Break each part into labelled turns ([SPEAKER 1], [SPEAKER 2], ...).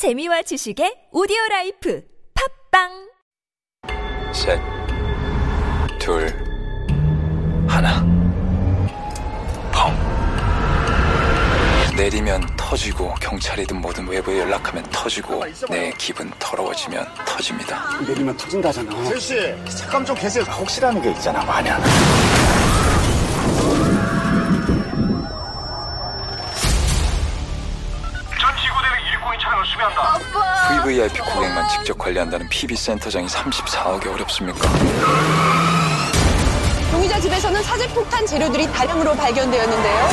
[SPEAKER 1] 재미와 지식의 오디오 라이프 팝빵
[SPEAKER 2] 셋, 둘, 하나. 펑. 내리면 터지고 경찰이든 뭐든 외부에 연락하면 터지고 내 기분 더러워지면 터집니다.
[SPEAKER 3] 내리면 터진다잖아.
[SPEAKER 4] 제시 잠깐 좀 계세요.
[SPEAKER 3] 혹시라는 게 있잖아, 만약.
[SPEAKER 4] 수배한다.
[SPEAKER 2] VVIP 고객만 직접 관리한다는 PB 센터장이 34억이 어렵습니까?
[SPEAKER 5] 용의자 집에서는 사제폭탄 재료들이 다량으로 발견되었는데요.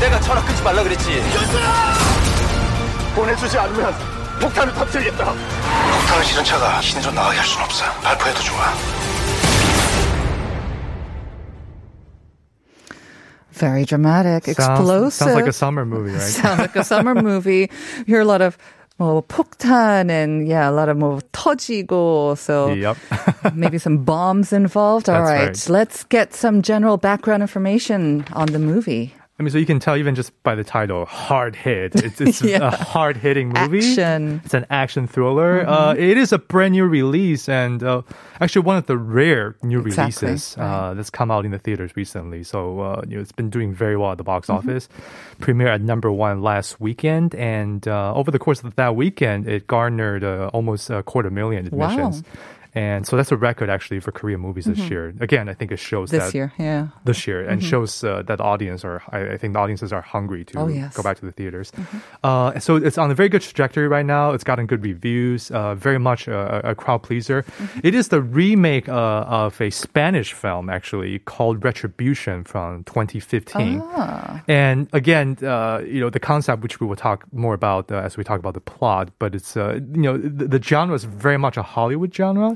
[SPEAKER 2] 내가 전화 끊지 말라 그랬지.
[SPEAKER 4] 보내주지 않으면 폭탄을 터뜨리겠다. 폭탄을 실은 차가 시내로 나가게 할 순 없어. 발포해도 좋아.
[SPEAKER 6] Very dramatic, explosive.
[SPEAKER 7] Sounds, sounds like a summer movie, right?
[SPEAKER 6] Sounds like a summer movie. You hear a lot of 뭐 폭탄 and yeah, a lot of 뭐 터지고. So
[SPEAKER 7] yep.
[SPEAKER 6] maybe some bombs involved. All
[SPEAKER 7] That's
[SPEAKER 6] right,
[SPEAKER 7] right.
[SPEAKER 6] let's get some general background information on the movie.
[SPEAKER 7] I mean, so you can tell even just by the title, hard hit. It's, it's
[SPEAKER 6] Yeah.
[SPEAKER 7] a hard hitting movie.
[SPEAKER 6] Action.
[SPEAKER 7] It's an action thriller. Uh, it is a brand new release and uh, actually one of the rare new
[SPEAKER 6] Exactly,
[SPEAKER 7] releases
[SPEAKER 6] right.
[SPEAKER 7] uh, that's come out in the theaters recently. So uh, you know, it's been doing very well at the box office. Premiere at number one last weekend, and uh, over the course of that weekend, it garnered uh, almost a quarter million
[SPEAKER 6] Wow.
[SPEAKER 7] And so that's a record actually for Korean movies this year. Again, I think it shows
[SPEAKER 6] This
[SPEAKER 7] that
[SPEAKER 6] year, yeah.
[SPEAKER 7] this year. And shows uh, that the audience are I, I think the audiences are hungry to
[SPEAKER 6] Oh, yes.
[SPEAKER 7] go back to the theaters. Uh, so it's on a very good trajectory right now. It's gotten good reviews uh, very much a, a crowd pleaser. It is the remake uh, of a spanish film actually called retribution from 2015
[SPEAKER 6] Ah.
[SPEAKER 7] and again uh, you know the concept which we will talk more about uh, as we talk about the plot but it's uh, you know the, the genre is very much a hollywood genre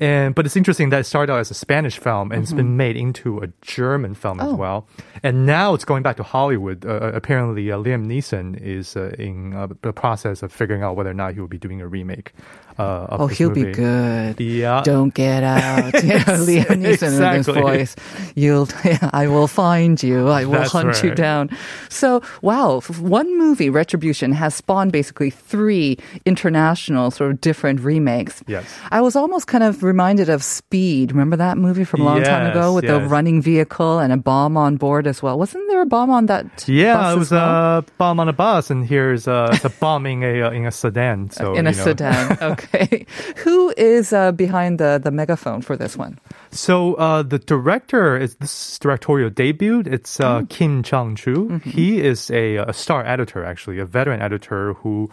[SPEAKER 7] and but it's interesting that it started out as a Spanish film and it's been made into a German film as
[SPEAKER 6] Mm-hmm. Oh.
[SPEAKER 7] well. And now it's going back to Hollywood. Uh, apparently, uh, Liam Neeson is uh, in uh, the process of figuring out whether or not he will be doing a remake. Uh, of
[SPEAKER 6] Oh, he'll be good.
[SPEAKER 7] Yeah.
[SPEAKER 6] Don't get out. You know, Liam Neeson in his voice. You'll, I will find you. I will
[SPEAKER 7] That's
[SPEAKER 6] hunt you down. So, wow, one movie, Retribution, has spawned basically three international sort of different remakes.
[SPEAKER 7] Yes.
[SPEAKER 6] I was almost kind of reminded of Speed. Remember that movie from a long time ago with the running vehicle and a bomb on board as well? Wasn't there a bomb on that?
[SPEAKER 7] Yeah, it
[SPEAKER 6] as
[SPEAKER 7] was
[SPEAKER 6] well?
[SPEAKER 7] a bomb on a bus, and here's a bomb in a uh, in a sedan. So
[SPEAKER 6] in a
[SPEAKER 7] know.
[SPEAKER 6] sedan. Okay. Who is uh, behind the, the megaphone for this one?
[SPEAKER 7] So uh, the director is this is directorial debut. It's uh, Kim Chang Ju. He is a, a star editor, actually, a veteran editor who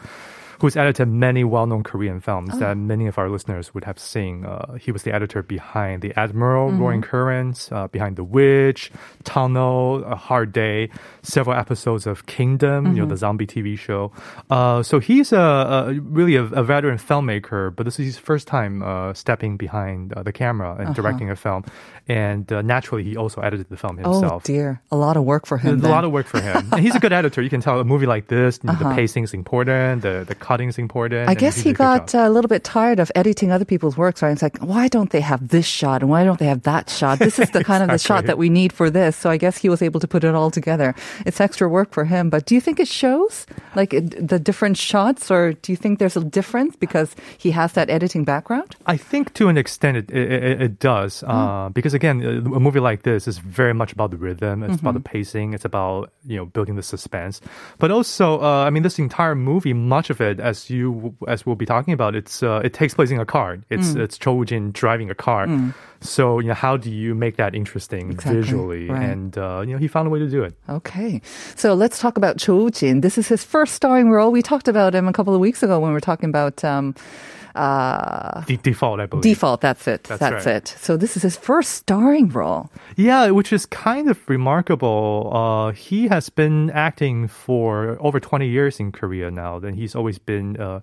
[SPEAKER 7] who's edited many well-known Korean films that many of our listeners would have seen. Uh, he was the editor behind The Admiral, Roaring Currents, uh, behind The Witch, Tunnel, A Hard Day, several episodes of Kingdom, you know, the zombie TV show. Uh, so he's a, a really a, a veteran filmmaker, but this is his first time uh, stepping behind uh, the camera and directing a film. And uh, naturally, he also edited the film himself.
[SPEAKER 6] Oh dear, a lot of work for him.
[SPEAKER 7] A lot of work for him. and he's a good editor. You can tell a movie like this, you know, the pacing is important, the, the cutting is important.
[SPEAKER 6] I guess he
[SPEAKER 7] a good job.
[SPEAKER 6] got uh, a little bit tired of editing other people's works, right? It's like, why don't they have this shot and why don't they have that shot? This is the kind of the shot that we need for this. So I guess he was able to put it all together. It's extra work for him. But do you think it shows, like it, the different shots, or do you think there's a difference because he has that editing background?
[SPEAKER 7] I think to an extent it, it, it- does.
[SPEAKER 6] Hmm.
[SPEAKER 7] Uh, because again, a movie like this is very much about the rhythm. It's about the
[SPEAKER 6] Mm-hmm.
[SPEAKER 7] pacing. It's about, you know, building the suspense. But also, uh, I mean, this entire movie, much of it, as you, as we'll be talking about, it's, uh, it takes place in a car. It's,
[SPEAKER 6] Mm.
[SPEAKER 7] it's Cho Jin driving a car. So, you know, how do you make that interesting
[SPEAKER 6] Exactly,
[SPEAKER 7] visually?
[SPEAKER 6] right.
[SPEAKER 7] And, uh, you know, he found a way to do it.
[SPEAKER 6] Okay. So let's talk about Cho Jin. This is his first starring role. We talked about him a couple of weeks ago when we were talking about um, uh,
[SPEAKER 7] De- default, I believe.
[SPEAKER 6] Default. That's it.
[SPEAKER 7] That's
[SPEAKER 6] That's,
[SPEAKER 7] right.
[SPEAKER 6] it. So this is his first starring role.
[SPEAKER 7] Yeah, which is kind of remarkable. Uh, he has been acting for over 20 years in Korea now. Then he's always been a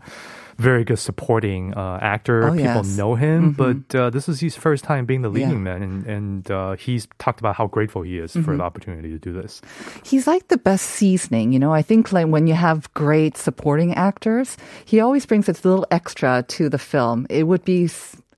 [SPEAKER 7] very good supporting uh, actor.
[SPEAKER 6] Oh,
[SPEAKER 7] People
[SPEAKER 6] yes.
[SPEAKER 7] know him, but uh, this is his first time being the leading
[SPEAKER 6] Yeah.
[SPEAKER 7] man, and, and uh, he's talked about how grateful he is
[SPEAKER 6] Mm-hmm.
[SPEAKER 7] for the opportunity to do this.
[SPEAKER 6] He's like the best seasoning, you know. I think like when you have great supporting actors, he always brings this little extra to the film. It would be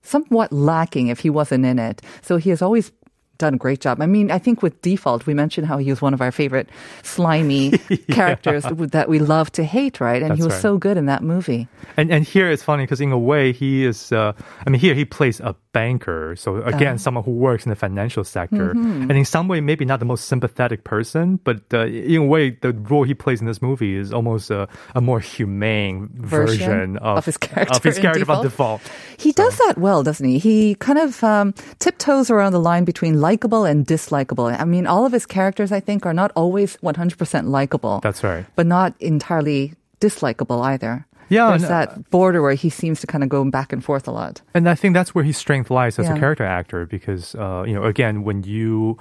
[SPEAKER 6] somewhat lacking if he wasn't in it. So he has always done a great job. I mean, I think with Default, we mentioned how he was one of our favorite slimy characters that we love to hate, right? And he was
[SPEAKER 7] right.
[SPEAKER 6] so good in that movie.
[SPEAKER 7] And and here it's funny because in a way he is. Uh, I mean, here he plays a banker. So again, someone who works in the financial sector, and in some way maybe not the most sympathetic person, but uh, in a way the role he plays in this movie is almost a, a more humane version,
[SPEAKER 6] Version
[SPEAKER 7] of,
[SPEAKER 6] of his character
[SPEAKER 7] of his character
[SPEAKER 6] Default?
[SPEAKER 7] default.
[SPEAKER 6] He does that well, doesn't he? He kind of um, tiptoes around the line between likable and dislikable. I mean, all of his characters, I think, are not always 100% likable.
[SPEAKER 7] That's right.
[SPEAKER 6] But not entirely dislikable either.
[SPEAKER 7] Yeah,
[SPEAKER 6] There's
[SPEAKER 7] uh,
[SPEAKER 6] that border where he seems to kind of go back and forth a lot.
[SPEAKER 7] And I think that's where his strength lies as
[SPEAKER 6] Yeah.
[SPEAKER 7] a character actor because, uh, you know, again, when you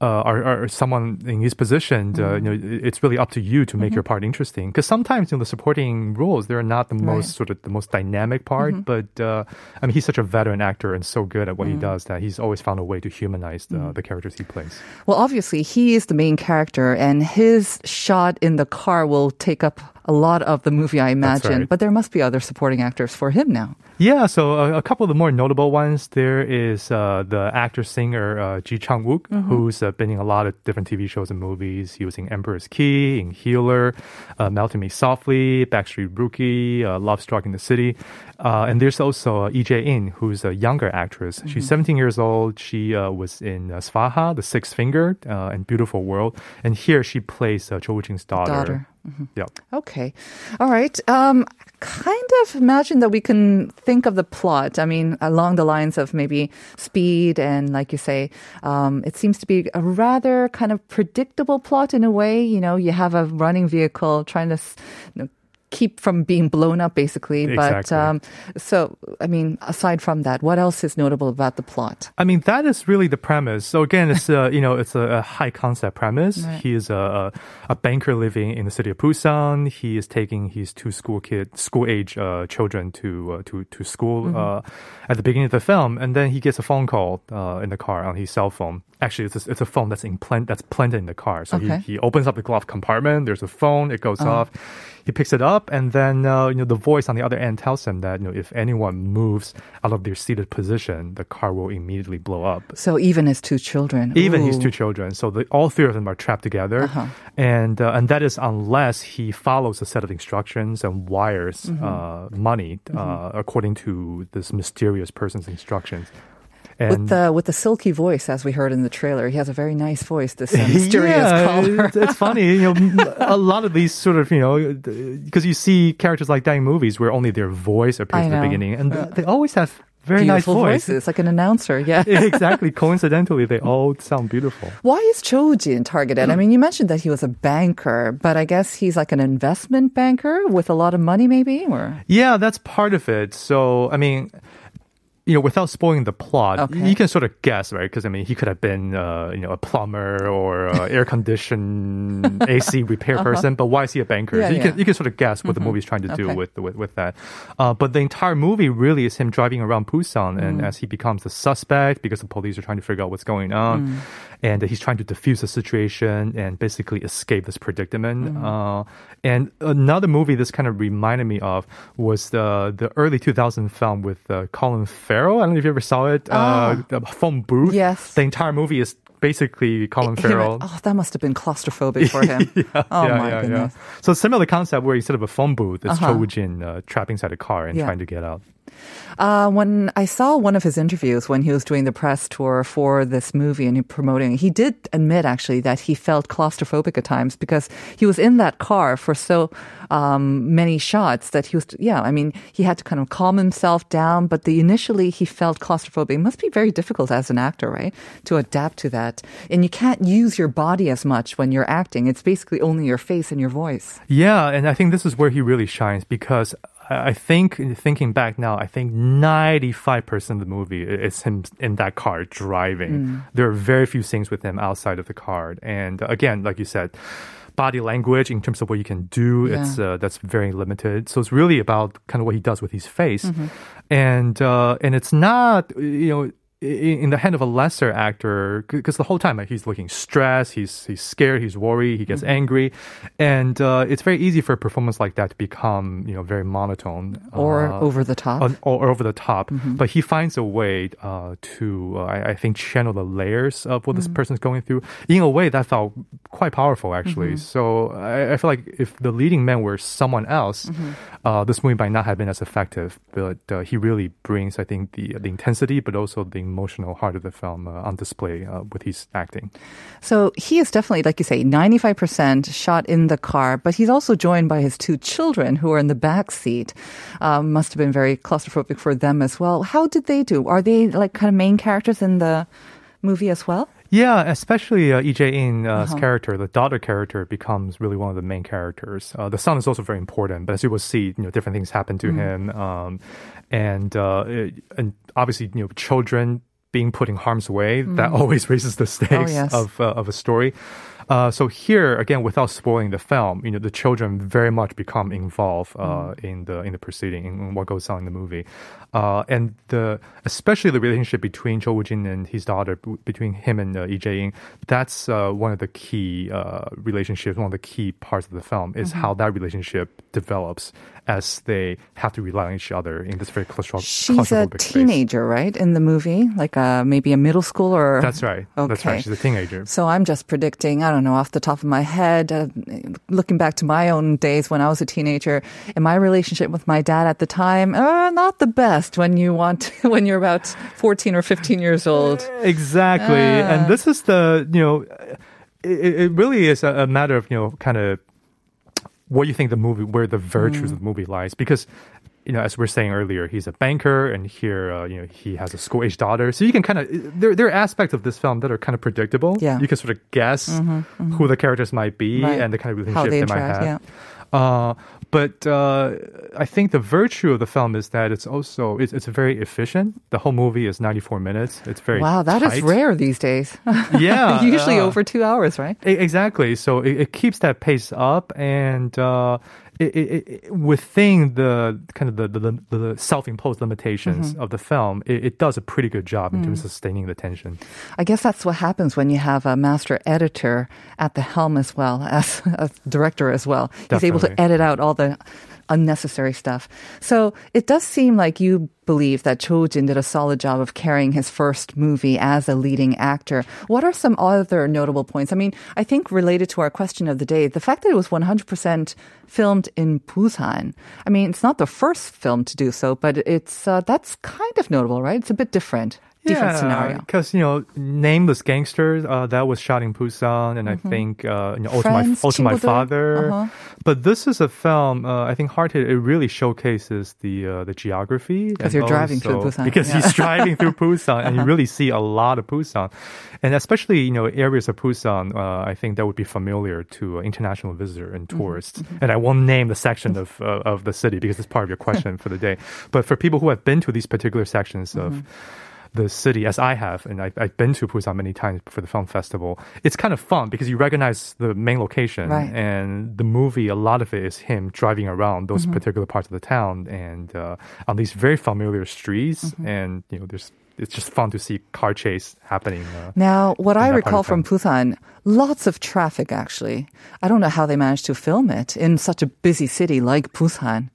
[SPEAKER 7] uh, are, are someone in his position, uh, you know,
[SPEAKER 6] Mm-hmm.
[SPEAKER 7] it's really up to you to make your part interesting. Because sometimes, you know, the supporting roles, they're not the most sort of the most dynamic part,
[SPEAKER 6] Mm-hmm.
[SPEAKER 7] but uh, I mean, he's such a veteran actor and so good at what
[SPEAKER 6] Mm.
[SPEAKER 7] he does that he's always found a way to humanize the, the characters he plays.
[SPEAKER 6] Well, obviously, he is the main character, and his shot in the car will take up a lot of the movie, I imagine.
[SPEAKER 7] right.
[SPEAKER 6] But there must be other supporting actors for him now.
[SPEAKER 7] Yeah, so a, a couple of the more notable ones, there is uh, the actor singer uh, Ji Chang Wook, who's uh, been in a lot of different TV shows and movies. He was in Empress Ki, in Healer, uh, Melt Me Softly, Backstreet Rookie, uh, Love Struck in the City. Uh, and there's also uh, Lee Jae-in, who's a younger actress. She's 17 years old. She uh, was in uh, Svaha, The Sixth Finger, uh, and Beautiful World. And here she plays uh, Cho Woo-jin's daughter.
[SPEAKER 6] Daughter.
[SPEAKER 7] Yeah.
[SPEAKER 6] Okay. All right. Um, kind of imagine that we can think of the plot. I mean, along the lines of maybe speed and, like you say, um, it seems to be a rather kind of predictable plot in a way. You know, you have a running vehicle trying to. You know, keep from being blown up basically but um so i mean aside from that what else is notable about the plot
[SPEAKER 7] I mean, that is really the premise. So again, it's a you know it's a, a high concept premise.
[SPEAKER 6] Right.
[SPEAKER 7] He is a, a a banker living in the city of Busan. He is taking his two school kid school age uh, children to uh, to to school uh, at the beginning of the film, and then he gets a phone call uh, in the car on his cell phone. Actually, it's a, it's a phone that's implant that's planted in the car. So
[SPEAKER 6] Okay.
[SPEAKER 7] he, he opens up the glove compartment. There's a phone. It goes off. He picks it up, and then uh, you know the voice on the other end tells him that you know if anyone moves out of their seated position, the car will immediately blow up.
[SPEAKER 6] so even his two children.
[SPEAKER 7] Even his two children, so the, all three of them are trapped together, and uh, and that is unless he follows a set of instructions and wires uh, money uh, according to this mysterious person's instructions.
[SPEAKER 6] With the with the silky voice as we heard in the trailer he has a very nice voice this uh, mysterious
[SPEAKER 7] yeah,
[SPEAKER 6] caller
[SPEAKER 7] It's, it's funny, you know, a lot of these sort of, you know, because you see characters like that in movies where only their voice appears
[SPEAKER 6] I
[SPEAKER 7] at the beginning, and they always have very
[SPEAKER 6] beautiful
[SPEAKER 7] nice voice.
[SPEAKER 6] voices like an announcer yeah
[SPEAKER 7] exactly. Coincidentally, they all sound beautiful.
[SPEAKER 6] Why is Cho Jin targeted? I mean, you mentioned that he was a banker, but I guess he's like an investment banker with a lot of money, maybe, or
[SPEAKER 7] Yeah, that's part of it. So, I mean, you know, without spoiling the plot,
[SPEAKER 6] Okay.
[SPEAKER 7] you can sort of guess, right? Because I mean, he could have been, uh, you know, a plumber or a air condition AC repair person. But why is he a banker?
[SPEAKER 6] Uh-huh. Yeah,
[SPEAKER 7] so you
[SPEAKER 6] yeah. Mm-hmm.
[SPEAKER 7] can you can sort of guess what the movie's trying to do
[SPEAKER 6] Okay.
[SPEAKER 7] with, with with that. Uh, but the entire movie really is him driving around Busan,
[SPEAKER 6] Mm.
[SPEAKER 7] and as he becomes the suspect, because the police are trying to figure out what's going on,
[SPEAKER 6] Mm.
[SPEAKER 7] and he's trying to diffuse the situation and basically escape this predicament.
[SPEAKER 6] Mm.
[SPEAKER 7] Uh, and another movie this kind of reminded me of was the the early 2000 film with uh, Colin Farrell. I don't know if you ever saw it. Uh, the phone booth.
[SPEAKER 6] Yes.
[SPEAKER 7] The entire movie is basically Colin Farrell.
[SPEAKER 6] oh, that must have been claustrophobic for him. oh my goodness.
[SPEAKER 7] So similar concept where instead of a phone booth, it's
[SPEAKER 6] Uh-huh.
[SPEAKER 7] Cho Woo-jin uh, trapped inside a car and
[SPEAKER 6] Yeah.
[SPEAKER 7] trying to get out.
[SPEAKER 6] Uh, when I saw one of his interviews when he was doing the press tour for this movie and he promoting, he did admit actually that he felt claustrophobic at times because he was in that car for so um, many shots that he was, yeah, I mean, he had to kind of calm himself down. But the initially he felt claustrophobic. It must be very difficult as an actor, right, to adapt to that. And you can't use your body as much when you're acting. It's basically only your face and your voice.
[SPEAKER 7] Yeah, and I think this is where he really shines because I think thinking back now, I think 95% of the movie is him in that car driving. There are very few scenes with him outside of the car. And again, like you said, body language in terms of what you can do,
[SPEAKER 6] Yeah.
[SPEAKER 7] it's uh, that's very limited. So it's really about kind of what he does with his face. And uh, and it's not, you know, in, the hand of a lesser actor, because the whole time like, he's looking stressed, he's he's scared, he's worried, he gets angry, and uh, it's very easy for a performance like that to become you know very monotone
[SPEAKER 6] Or
[SPEAKER 7] uh,
[SPEAKER 6] over the top.
[SPEAKER 7] or, or over the top. But he finds a way uh, to, uh, I, I think, channel the layers of what this person's going through in a way that felt quite powerful, actually. So I, I feel like if the leading man were someone else, uh, this movie might not have been as effective. But uh, he really brings, I think, the the intensity, but also the emotional heart of the film uh, on display uh, with his acting.
[SPEAKER 6] So he is definitely, like you say, 95% shot in the car, but he's also joined by his two children who are in the back seat. Um, must have been very claustrophobic for them as well. How did they do? Are they like kind of main characters in the movie as well?
[SPEAKER 7] Yeah, especially uh, Lee Jae-in's character, the daughter character, becomes really one of the main characters. Uh, the son is also very important, but as you will see, you know, different things happen to him, um, and uh, it- and obviously, you know, children being put in harm's way that always raises the stakes
[SPEAKER 6] yes.
[SPEAKER 7] of uh, of a story. Uh, so here again, without spoiling the film, you know, the children very much become involved uh, in the in the proceeding in what goes on in the movie, uh, and the especially the relationship between Cho Woo-jin and his daughter, b- between him and uh, Lee Jae-in, that's uh, one of the key uh, relationships, one of the key parts of the film is how that relationship develops as they have to rely on each other in this very claustro-
[SPEAKER 6] She's a
[SPEAKER 7] claustrophobic space.
[SPEAKER 6] teenager, right, in the movie? Like uh, maybe a middle school or.
[SPEAKER 7] That's right. That's right.
[SPEAKER 6] Okay.
[SPEAKER 7] She's a teenager.
[SPEAKER 6] So I'm just predicting, I don't know, off the top of my head, uh, looking back to my own days when I was a teenager, and my relationship with my dad at the time, uh, not the best when you want, when you're about 14 or 15 years old.
[SPEAKER 7] Exactly.
[SPEAKER 6] Ah.
[SPEAKER 7] And this is the, you know, it, it really is a, a matter of, you know, kind of what you think the movie, where the virtues of the movie lies. Because, you know, as we are saying earlier, he's a banker and here, uh, you know, he has a school age daughter. So you can kind of, there, there are aspects of this film that are kind of predictable.
[SPEAKER 6] Yeah.
[SPEAKER 7] You can sort of guess who the characters might be
[SPEAKER 6] Right.
[SPEAKER 7] and the kind of relationship
[SPEAKER 6] they
[SPEAKER 7] they, might have. Uh, but uh, I think the virtue of the film is that it's also it's, it's very efficient. The whole movie is 94 minutes. It's very
[SPEAKER 6] Wow, that is
[SPEAKER 7] tight.
[SPEAKER 6] rare these days.
[SPEAKER 7] Yeah,
[SPEAKER 6] Usually
[SPEAKER 7] uh,
[SPEAKER 6] over two hours, right?
[SPEAKER 7] Exactly. So it, it keeps that pace up, and uh, it, it, it, within the kind of the, the, the, self-imposed limitations
[SPEAKER 6] Mm-hmm.
[SPEAKER 7] of the film, it, it does a pretty good job in
[SPEAKER 6] Mm.
[SPEAKER 7] terms of sustaining the tension.
[SPEAKER 6] I guess that's what happens when you have a master editor at the helm as well as a director as well. He's able to edit out all the unnecessary stuff. So it does seem like you believe that Cho Jin did a solid job of carrying his first movie as a leading actor. What are some other notable points? I mean, I think related to our question of the day, the fact that it was 100% filmed in Busan. I mean, it's not the first film to do so, but it's uh, that's kind of notable, right? It's a bit different different scenario.
[SPEAKER 7] Because you know, nameless gangsters uh, that was shot in Busan, and mm-hmm. I think uh, you know, also my my father.
[SPEAKER 6] Uh-huh.
[SPEAKER 7] But this is a film. Uh, I think Hard Hit. It really showcases the uh, the geography because
[SPEAKER 6] you're driving through Busan.
[SPEAKER 7] Because
[SPEAKER 6] yeah.
[SPEAKER 7] he's driving through Busan, and uh-huh. you really see a lot of Busan, and especially you know areas of Busan. Uh, I think that would be familiar to uh, international visitor and
[SPEAKER 6] mm-hmm.
[SPEAKER 7] tourists. Mm-hmm. And I won't name the section of of the city because it's part of your question for the day. But for people who have been to these particular sections of
[SPEAKER 6] mm-hmm
[SPEAKER 7] the city as I have, and I, I've been to Busan many times for the film festival. It's kind of fun because you recognize the main location,
[SPEAKER 6] Right.
[SPEAKER 7] and the movie. A lot of it is him driving around those
[SPEAKER 6] Mm-hmm.
[SPEAKER 7] particular parts of the town and uh, on these very familiar streets,
[SPEAKER 6] Mm-hmm.
[SPEAKER 7] and you know, there's it's just fun to see car chase happening. Uh,
[SPEAKER 6] Now, what I
[SPEAKER 7] in that part
[SPEAKER 6] recall from Busan, lots of traffic actually. I don't know how they managed to film it in such a busy city like Busan.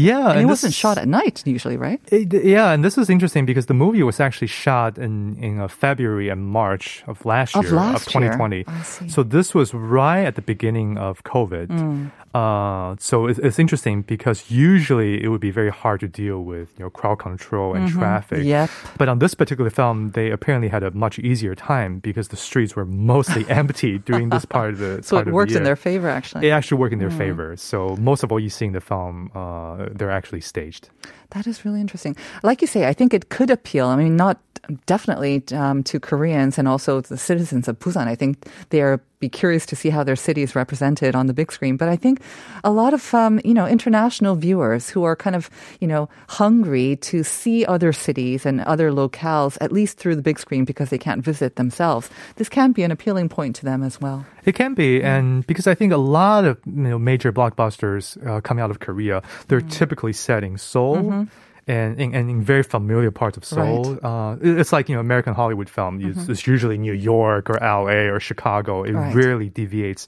[SPEAKER 7] Yeah,
[SPEAKER 6] And, it
[SPEAKER 7] this
[SPEAKER 6] wasn't shot at night usually, right?
[SPEAKER 7] It, yeah, and this is interesting because the movie was actually shot in in uh, February and March of last
[SPEAKER 6] Of
[SPEAKER 7] year
[SPEAKER 6] last
[SPEAKER 7] of 2020.
[SPEAKER 6] year. I see.
[SPEAKER 7] So this was right at the beginning of COVID.
[SPEAKER 6] Mm.
[SPEAKER 7] Uh, so it's, it's interesting because usually it would be very hard to deal with you know crowd control and traffic.
[SPEAKER 6] Mm-hmm. Yep.
[SPEAKER 7] But on this particular film, they apparently had a much easier time because the streets were mostly empty during this part of the
[SPEAKER 6] So it worked in their favor actually.
[SPEAKER 7] It actually worked in their favor. So most of what you see in the film, uh, they're actually staged.
[SPEAKER 6] That is really interesting. Like you say, I think it could appeal. I mean, not definitely um, to Koreans and also the citizens of Busan. I think they are be curious to see how their city is represented on the big screen. But I think a lot of um, you know international viewers who are kind of you know hungry to see other cities and other locales at least through the big screen because they can't visit themselves. This can be an appealing point to them as well.
[SPEAKER 7] It can be, and because I think a lot of you know major blockbusters uh, coming out of Korea, they're typically set in Seoul. And in, and in very familiar parts of Seoul. Uh, it's like you know American Hollywood film. It's, it's usually New York or L.A. or Chicago. It
[SPEAKER 6] Right.
[SPEAKER 7] rarely deviates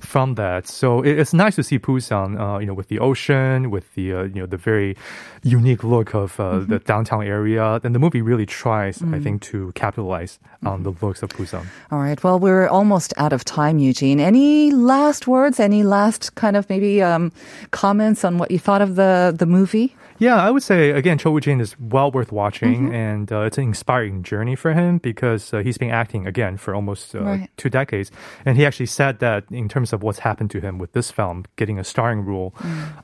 [SPEAKER 7] from that. So it, it's nice to see Busan, uh, you know, with the ocean, with the uh, you know the very unique look of uh, the downtown area. And the movie really tries, I think, to capitalize on the looks of Busan.
[SPEAKER 6] All right. Well, we're almost out of time, Eugene. Any last words? Any last kind of maybe um, comments on what you thought of the the movie?
[SPEAKER 7] Yeah, I would say again, Cho Woo-jin is well worth watching, and uh, it's an inspiring journey for him because uh, he's been acting again for almost uh,
[SPEAKER 6] Right.
[SPEAKER 7] two decades, and he actually said that in terms of what's happened to him with this film, getting a starring role,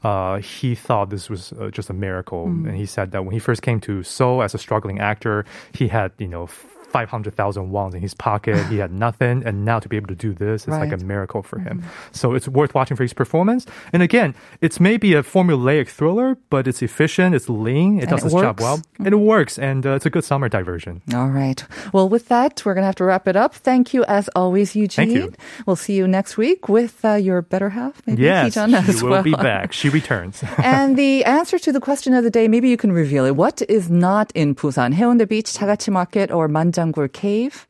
[SPEAKER 7] uh, he thought this was uh, just a miracle, and he said that when he first came to Seoul as a struggling actor, he had you know. 500,000 wons in his pocket. He had nothing. And now to be able to do this, it's like a miracle for him. So it's worth watching for his performance. And again, it's maybe a formulaic thriller, but it's efficient, it's lean, it
[SPEAKER 6] And
[SPEAKER 7] does
[SPEAKER 6] it
[SPEAKER 7] its job
[SPEAKER 6] works.
[SPEAKER 7] well, and it works. And uh, it's a good summer diversion.
[SPEAKER 6] All right. Well, with that, we're going to have to wrap it up. Thank you, as always, Eugene.
[SPEAKER 7] you.
[SPEAKER 6] We'll see you next week with uh, your better half, maybe
[SPEAKER 7] Yes, she
[SPEAKER 6] as
[SPEAKER 7] will be back. She returns.
[SPEAKER 6] and the answer to the question of the day, maybe you can reveal it. What is not in Busan? Haeundae Beach, Jagalchi Market, or Manjanggul Cave?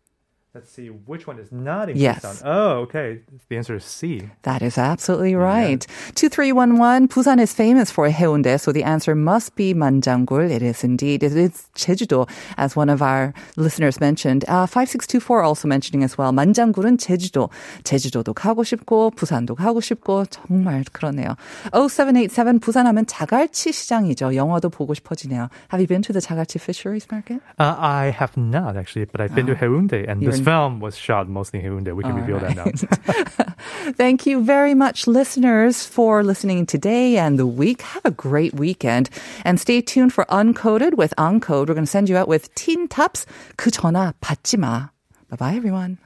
[SPEAKER 7] Let's see which one is not in
[SPEAKER 6] Yes.
[SPEAKER 7] Busan. Oh, okay. The answer is C.
[SPEAKER 6] That is absolutely right. 2311, Busan is famous for Haeundae, so the answer must be Manjanggul. It is indeed. It is Jeju-do, as one of our listeners mentioned. Uh, 5624 also mentioning as well. 만장굴은 제주도. 제주도도 가고 싶고, 부산도 가고 싶고, 정말 그러네요. 0787, 부산하면 자갈치 시장이죠. 영화도 보고 싶어지네요. Have you been to the 자갈치 fisheries market?
[SPEAKER 7] Uh, I have not actually, but I've been to Haeundae, and
[SPEAKER 6] You're
[SPEAKER 7] this film was shot mostly in Haeundae. We can All reveal right. that now.
[SPEAKER 6] Thank you very much, listeners, for listening today and the week. Have a great weekend. And stay tuned for Uncoded with Uncode. We're going to send you out with Teen Tops. 그 전화 받지 마. Bye bye, everyone.